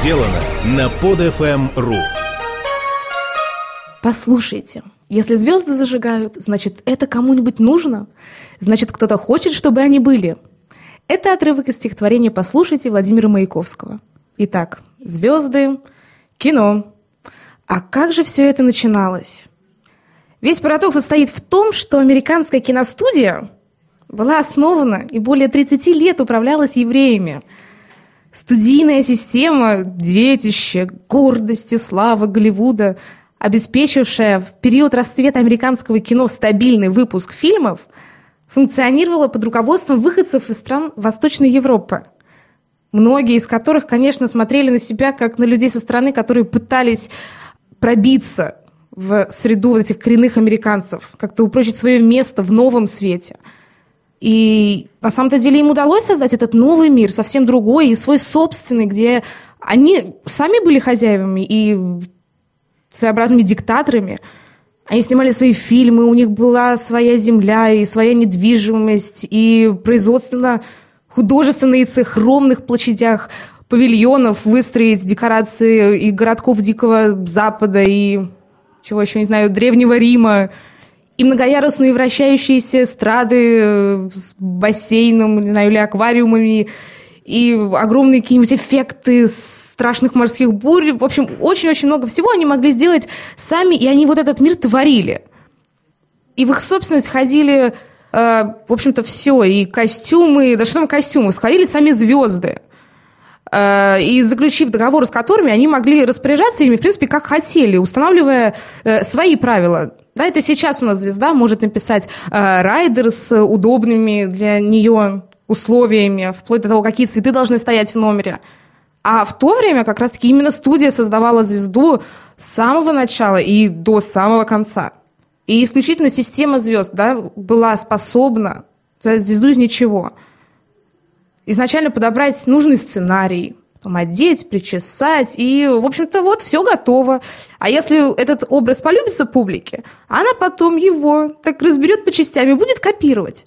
сделано на podfm.ru Послушайте, если звезды зажигают, значит, это кому-нибудь нужно? Значит, кто-то хочет, чтобы они были. Это отрывок из стихотворения «Послушайте» Владимира Маяковского. Итак, звезды, кино. А как же все это начиналось? Весь парадокс состоит в том, что американская киностудия была основана и более 30 лет управлялась евреями. Студийная система, детище, гордость и слава Голливуда, обеспечившая в период расцвета американского кино стабильный выпуск фильмов, функционировала под руководством выходцев из стран Восточной Европы – многие из которых, конечно, смотрели на себя как на людей со стороны, которые пытались пробиться в среду вот этих коренных американцев, как-то упрочить свое место в новом свете. И на самом-то деле им удалось создать этот новый мир, совсем другой, и свой собственный, где они сами были хозяевами и своеобразными диктаторами. Они снимали свои фильмы, у них была своя земля и своя недвижимость, и производственно художественные цех, ровных площадях, павильонов выстроить декорации и городков Дикого Запада, и чего еще не знаю, Древнего Рима, и многоярусные вращающиеся эстрады э, с бассейном, не знаю, или аквариумами, и огромные какие-нибудь эффекты страшных морских бурь. В общем, очень-очень много всего они могли сделать сами, и они вот этот мир творили. И в их собственность ходили, э, в общем-то, все, и костюмы, да что там костюмы, сходили сами звезды. Э, и заключив договор с которыми, они могли распоряжаться ими, в принципе, как хотели, устанавливая э, свои правила. Да, это сейчас у нас звезда может написать э, райдер с удобными для нее условиями, вплоть до того, какие цветы должны стоять в номере. А в то время как раз-таки именно студия создавала звезду с самого начала и до самого конца. И исключительно система звезд да, была способна создать звезду из ничего – изначально подобрать нужный сценарий, потом одеть, причесать, и, в общем-то, вот, все готово. А если этот образ полюбится публике, она потом его так разберет по частям и будет копировать.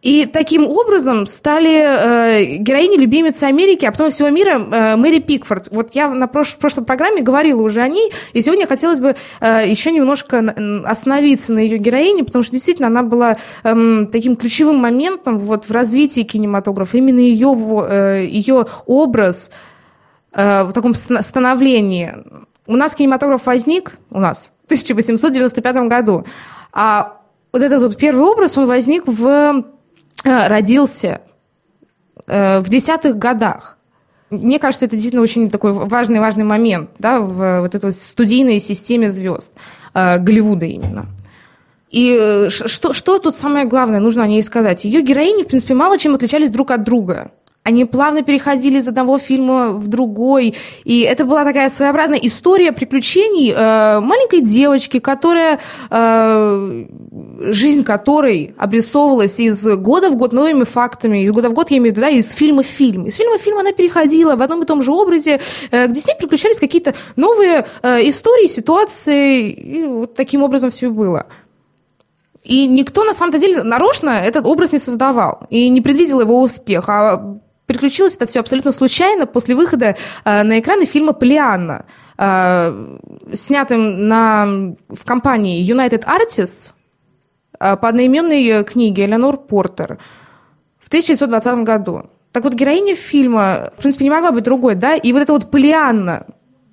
И таким образом стали э, героини любимицы Америки, а потом всего мира э, Мэри Пикфорд. Вот я на прош- прошлой программе говорила уже о ней, и сегодня хотелось бы э, еще немножко остановиться на ее героине, потому что действительно она была э, таким ключевым моментом вот, в развитии кинематографа. Именно ее, э, ее образ э, в таком становлении. У нас кинематограф возник, у нас, в 1895 году, а вот этот вот первый образ, он возник в родился э, в десятых годах. Мне кажется, это действительно очень такой важный-важный момент да, в вот этой студийной системе звезд э, Голливуда именно. И что, что тут самое главное нужно о ней сказать? Ее героини, в принципе, мало чем отличались друг от друга. Они плавно переходили из одного фильма в другой. И это была такая своеобразная история приключений э, маленькой девочки, которая, э, жизнь которой обрисовывалась из года в год новыми фактами, из года в год, я имею в виду, да, из фильма в фильм. Из фильма в фильм она переходила в одном и том же образе, э, где с ней приключались какие-то новые э, истории, ситуации. И вот таким образом все было. И никто, на самом деле, нарочно этот образ не создавал и не предвидел его успех. А Приключилось это все абсолютно случайно после выхода э, на экраны фильма «Полианна», э, снятым на, в компании United Artists э, по одноименной книге Элеонор Портер в 1920 году. Так вот, героиня фильма, в принципе, не могла быть другой, да, и вот эта вот Полианна,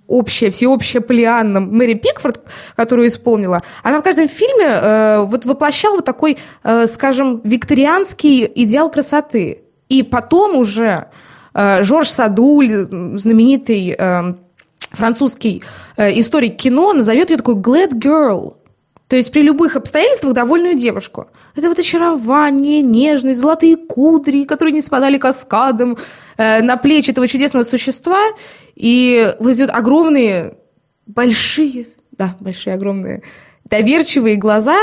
общая, всеобщая Полианна Мэри Пикфорд, которую исполнила, она в каждом фильме э, вот воплощала вот такой, э, скажем, викторианский идеал красоты. И потом уже э, Жорж Садуль, знаменитый э, французский э, историк кино, назовет ее такой glad girl. То есть при любых обстоятельствах довольную девушку. Это вот очарование, нежность, золотые кудри, которые не спадали каскадом э, на плечи этого чудесного существа. И вот эти вот огромные, большие, да, большие, огромные, доверчивые глаза,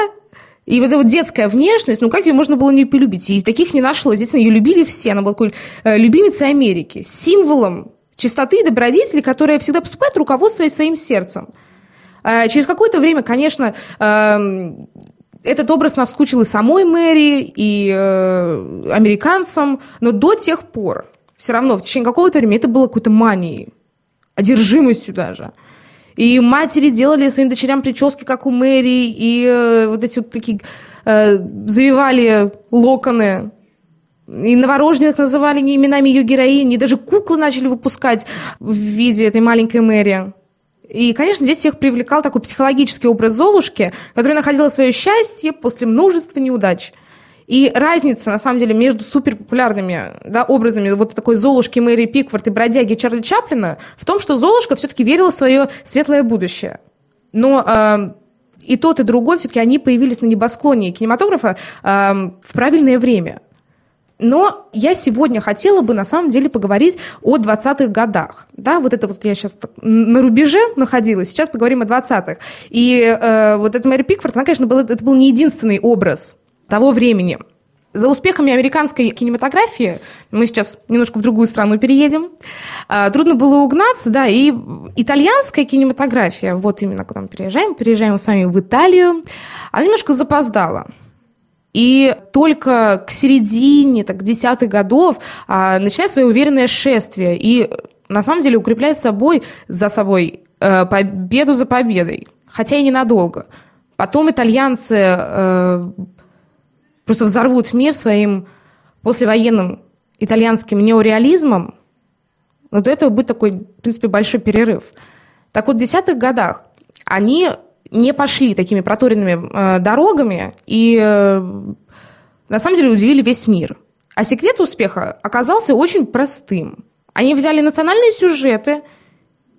и вот эта вот детская внешность, ну как ее можно было не полюбить? И таких не нашлось. Естественно, ее любили все. Она была такой э, любимицей Америки, символом чистоты и добродетели, которая всегда поступает, руководствуясь своим сердцем. Э, через какое-то время, конечно, э, этот образ наскучил и самой Мэри, и э, американцам, но до тех пор все равно в течение какого-то времени это было какой-то манией. одержимостью даже. И матери делали своим дочерям прически, как у Мэри, и э, вот эти вот такие э, завивали локоны. И новорожденных называли именами ее героини, и даже куклы начали выпускать в виде этой маленькой Мэри. И, конечно, здесь всех привлекал такой психологический образ Золушки, которая находила свое счастье после множества неудач. И разница, на самом деле, между суперпопулярными да, образами вот такой Золушки Мэри Пикфорд и бродяги Чарли Чаплина в том, что Золушка все-таки верила в свое светлое будущее. Но э, и тот, и другой все-таки они появились на небосклоне кинематографа э, в правильное время. Но я сегодня хотела бы на самом деле поговорить о 20-х годах. Да, вот это вот я сейчас на рубеже находилась, сейчас поговорим о 20-х. И э, вот эта Мэри Пикфорд, она, конечно, был, это был не единственный образ того времени. За успехами американской кинематографии, мы сейчас немножко в другую страну переедем, э, трудно было угнаться, да, и итальянская кинематография, вот именно куда мы переезжаем, переезжаем с вами в Италию, она немножко запоздала. И только к середине, так, десятых годов а, начинает свое уверенное шествие и на самом деле укрепляет собой, за собой э, победу за победой, хотя и ненадолго. Потом итальянцы э, просто взорвут мир своим послевоенным итальянским неореализмом, но до этого будет такой, в принципе, большой перерыв. Так вот, в десятых годах они не пошли такими проторенными э, дорогами и э, на самом деле удивили весь мир. А секрет успеха оказался очень простым. Они взяли национальные сюжеты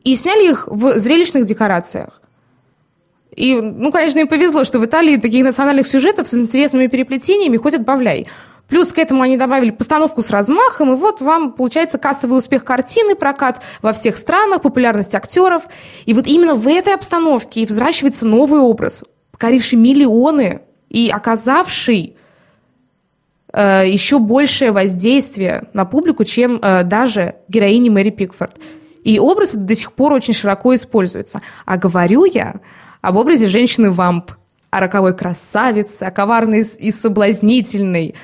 и сняли их в зрелищных декорациях. И, ну, конечно, им повезло, что в Италии таких национальных сюжетов с интересными переплетениями хоть отбавляй. Плюс к этому они добавили постановку с размахом, и вот вам получается кассовый успех картины, прокат во всех странах, популярность актеров. И вот именно в этой обстановке и взращивается новый образ, покоривший миллионы и оказавший э, еще большее воздействие на публику, чем э, даже героини Мэри Пикфорд. И образ до сих пор очень широко используется. А говорю я об образе женщины-вамп, о роковой красавице, о коварной и соблазнительной,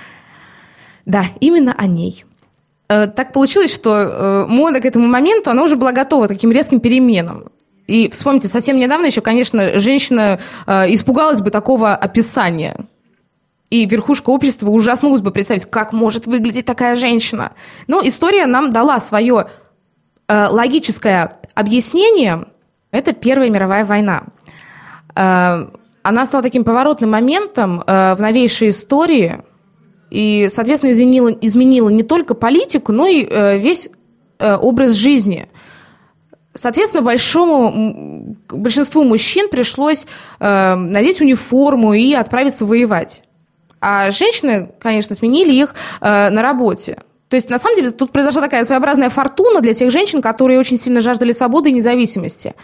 да, именно о ней. Э, так получилось, что э, мода к этому моменту, она уже была готова к таким резким переменам. И вспомните, совсем недавно еще, конечно, женщина э, испугалась бы такого описания. И верхушка общества ужаснулась бы представить, как может выглядеть такая женщина. Но история нам дала свое логическое объяснение. Это Первая мировая война. Она стала таким поворотным моментом в новейшей истории и, соответственно, изменила, изменила не только политику, но и э, весь э, образ жизни. Соответственно, большому, большинству мужчин пришлось э, надеть униформу и отправиться воевать. А женщины, конечно, сменили их э, на работе. То есть, на самом деле, тут произошла такая своеобразная фортуна для тех женщин, которые очень сильно жаждали свободы и независимости –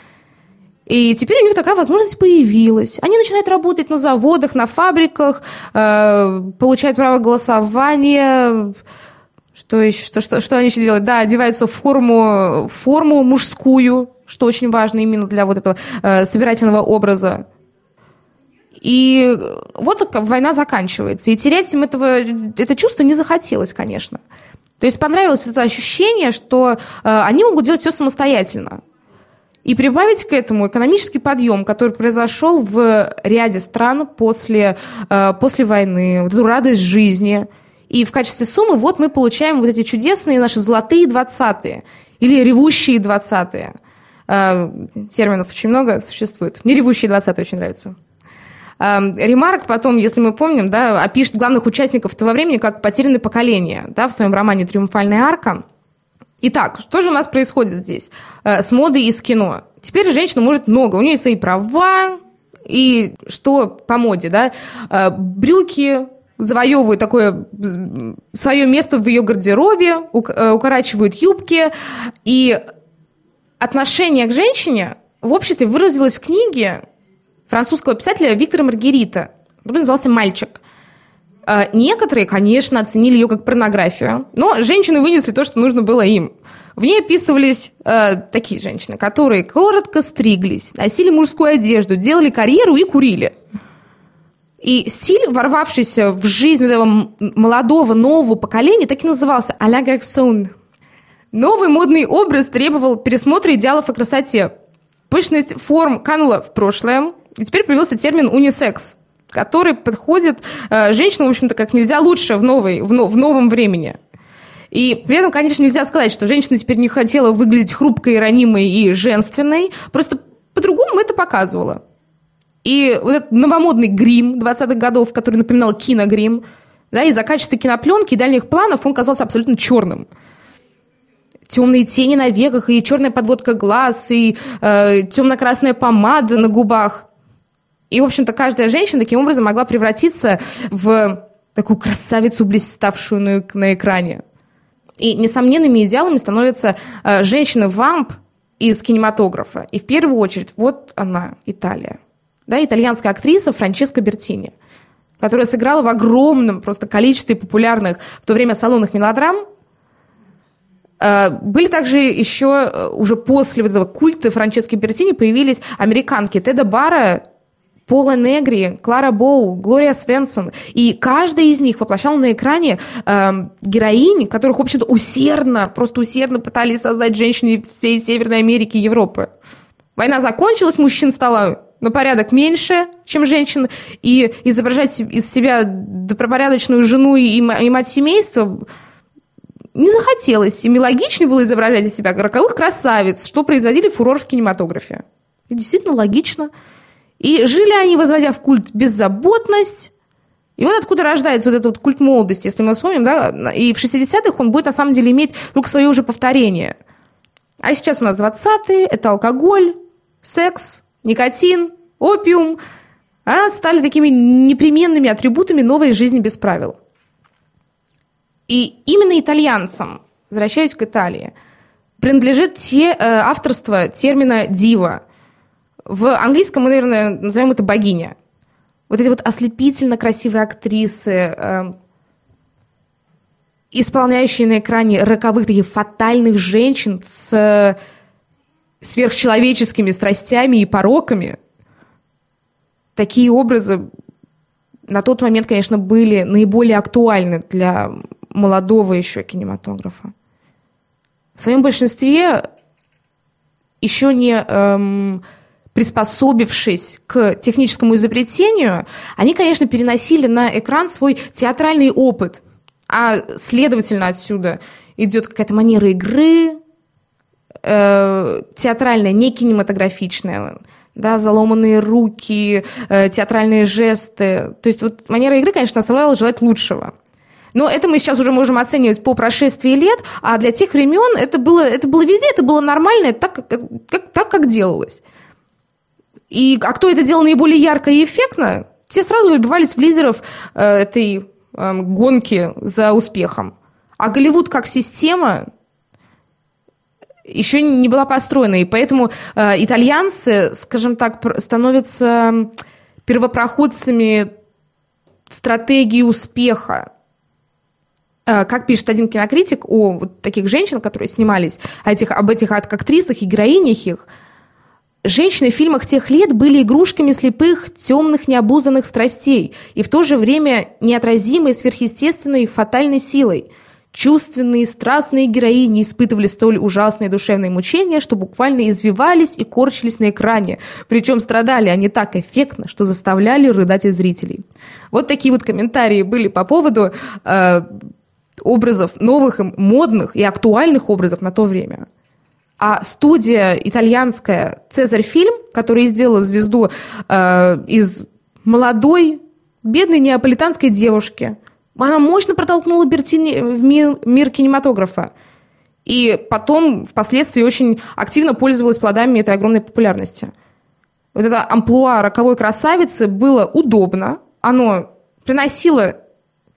и теперь у них такая возможность появилась. Они начинают работать на заводах, на фабриках, э, получают право голосования. Что еще? Что, что, что они еще делают? Да, одеваются в форму, форму мужскую, что очень важно именно для вот этого э, собирательного образа. И вот война заканчивается. И терять им этого, это чувство не захотелось, конечно. То есть понравилось это ощущение, что э, они могут делать все самостоятельно. И прибавить к этому экономический подъем, который произошел в ряде стран после, э, после войны, вот эту радость жизни. И в качестве суммы вот мы получаем вот эти чудесные наши золотые двадцатые или ревущие двадцатые. Э, терминов очень много существует. Мне ревущие двадцатые очень нравятся. Э, Ремарк потом, если мы помним, да, опишет главных участников того времени как потерянное поколение да, в своем романе «Триумфальная арка». Итак, что же у нас происходит здесь э, с модой из кино? Теперь женщина может много, у нее свои права, и что по моде, да? Э, брюки завоевывают такое свое место в ее гардеробе, э, укорачивают юбки, и отношение к женщине в обществе выразилось в книге французского писателя Виктора Маргерита, который назывался «Мальчик». А, некоторые, конечно, оценили ее как порнографию, но женщины вынесли то, что нужно было им. В ней описывались э, такие женщины, которые коротко стриглись, носили мужскую одежду, делали карьеру и курили. И стиль, ворвавшийся в жизнь этого молодого, нового поколения, так и назывался «а garçon». Новый модный образ требовал пересмотра идеалов о красоте. Пышность форм канула в прошлое, и теперь появился термин «унисекс», который подходит э, женщинам, в общем-то, как нельзя лучше в, новой, в, в новом времени. И при этом, конечно, нельзя сказать, что женщина теперь не хотела выглядеть хрупкой, ранимой и женственной, просто по-другому это показывало. И вот этот новомодный грим 20-х годов, который напоминал киногрим, да, из-за качества кинопленки и дальних планов он казался абсолютно черным. Темные тени на веках, и черная подводка глаз, и э, темно-красная помада на губах. И, в общем-то, каждая женщина таким образом могла превратиться в такую красавицу, блиставшую на, на экране. И несомненными идеалами становятся э, женщины-вамп из кинематографа. И в первую очередь вот она, Италия. Да, итальянская актриса Франческа Бертини, которая сыграла в огромном просто количестве популярных в то время салонных мелодрам. Э, были также еще э, уже после вот этого культа Франчески Бертини появились американки Теда Бара Пола Негри, Клара Боу, Глория Свенсон. И каждая из них воплощала на экране э, героинь, которых, в общем-то, усердно, просто усердно пытались создать женщины всей Северной Америки и Европы. Война закончилась, мужчин стало на порядок меньше, чем женщин, и изображать из себя добропорядочную жену и, и мать семейства не захотелось. Им логичнее было изображать из себя роковых красавиц, что производили фурор в кинематографе. И действительно логично – и жили они, возводя в культ беззаботность. И вот откуда рождается вот этот вот культ молодости, если мы вспомним, да, и в 60-х он будет на самом деле иметь только свое уже повторение. А сейчас у нас 20-е, это алкоголь, секс, никотин, опиум, а стали такими непременными атрибутами новой жизни без правил. И именно итальянцам, возвращаясь к Италии, принадлежит те, э, авторство термина «дива», в английском мы, наверное, назовем это богиня. Вот эти вот ослепительно красивые актрисы, э, исполняющие на экране роковых таких фатальных женщин с э, сверхчеловеческими страстями и пороками. Такие образы на тот момент, конечно, были наиболее актуальны для молодого еще кинематографа. В своем большинстве еще не эм, приспособившись к техническому изобретению, они, конечно, переносили на экран свой театральный опыт. А следовательно отсюда идет какая-то манера игры, э, театральная, не кинематографичная, да, заломанные руки, э, театральные жесты. То есть вот манера игры, конечно, оставляла желать лучшего. Но это мы сейчас уже можем оценивать по прошествии лет, а для тех времен это было, это было везде, это было нормально, так, как, как, так, как делалось. И, а кто это делал наиболее ярко и эффектно, те сразу выбивались в лидеров э, этой э, гонки за успехом. А Голливуд как система еще не была построена, и поэтому э, итальянцы, скажем так, становятся первопроходцами стратегии успеха. Э, как пишет один кинокритик о вот таких женщинах, которые снимались, о этих, об этих актрисах и героинях их – Женщины в фильмах тех лет были игрушками слепых, темных, необузданных страстей и в то же время неотразимой, сверхъестественной, фатальной силой. Чувственные, страстные героини испытывали столь ужасные душевные мучения, что буквально извивались и корчились на экране. Причем страдали они так эффектно, что заставляли рыдать и зрителей. Вот такие вот комментарии были по поводу э, образов новых, модных и актуальных образов на то время. А студия итальянская «Цезарь Фильм», которая сделала звезду э, из молодой, бедной неаполитанской девушки, она мощно протолкнула Бертини в мир, мир кинематографа. И потом, впоследствии, очень активно пользовалась плодами этой огромной популярности. Вот это амплуа роковой красавицы было удобно, оно приносило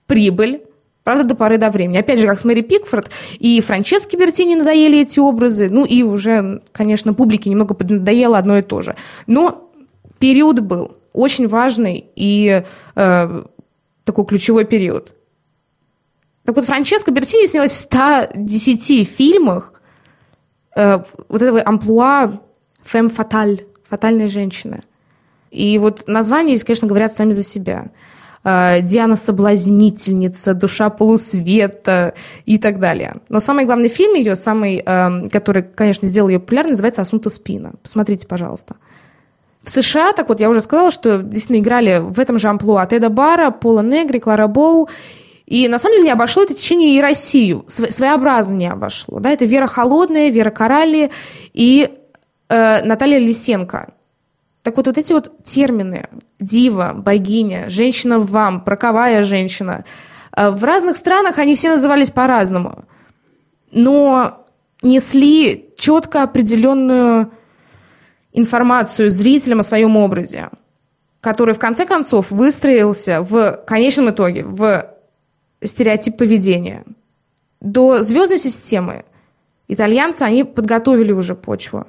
прибыль, Правда, до поры до времени. Опять же, как с Мэри Пикфорд и Франчески Бертини надоели эти образы. Ну и уже, конечно, публике немного надоело одно и то же. Но период был очень важный и э, такой ключевой период. Так вот, Франческа Бертини снялась в 110 фильмах э, вот этого амплуа «фэм фаталь», «фатальная женщина». И вот названия конечно, говорят сами за себя – Диана Соблазнительница, Душа полусвета и так далее. Но самый главный фильм ее, самый, э, который, конечно, сделал ее популярной, называется «Асунта Спина». Посмотрите, пожалуйста. В США, так вот, я уже сказала, что действительно играли в этом же амплуа Теда Бара, Пола Негри, Клара Боу. И на самом деле не обошло это течение и Россию. Своеобразно не обошло. Да? Это Вера Холодная, Вера Коралли и э, Наталья Лисенко. Так вот, вот эти вот термины «дива», «богиня», «женщина в вам», «проковая женщина», э, в разных странах они все назывались по-разному. Но несли четко определенную информацию зрителям о своем образе, который в конце концов выстроился в конечном итоге в стереотип поведения. До звездной системы итальянцы, они подготовили уже почву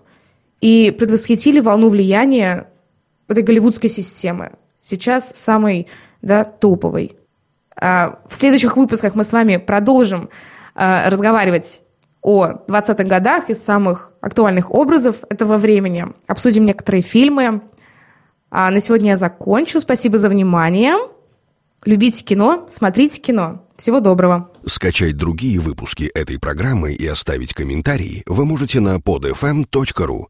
и предвосхитили волну влияния этой голливудской системы. Сейчас самой да, топовой. А, в следующих выпусках мы с вами продолжим а, разговаривать о 20-х годах из самых актуальных образов этого времени. Обсудим некоторые фильмы. А на сегодня я закончу. Спасибо за внимание. Любите кино, смотрите кино. Всего доброго. Скачать другие выпуски этой программы и оставить комментарии вы можете на podfm.ru.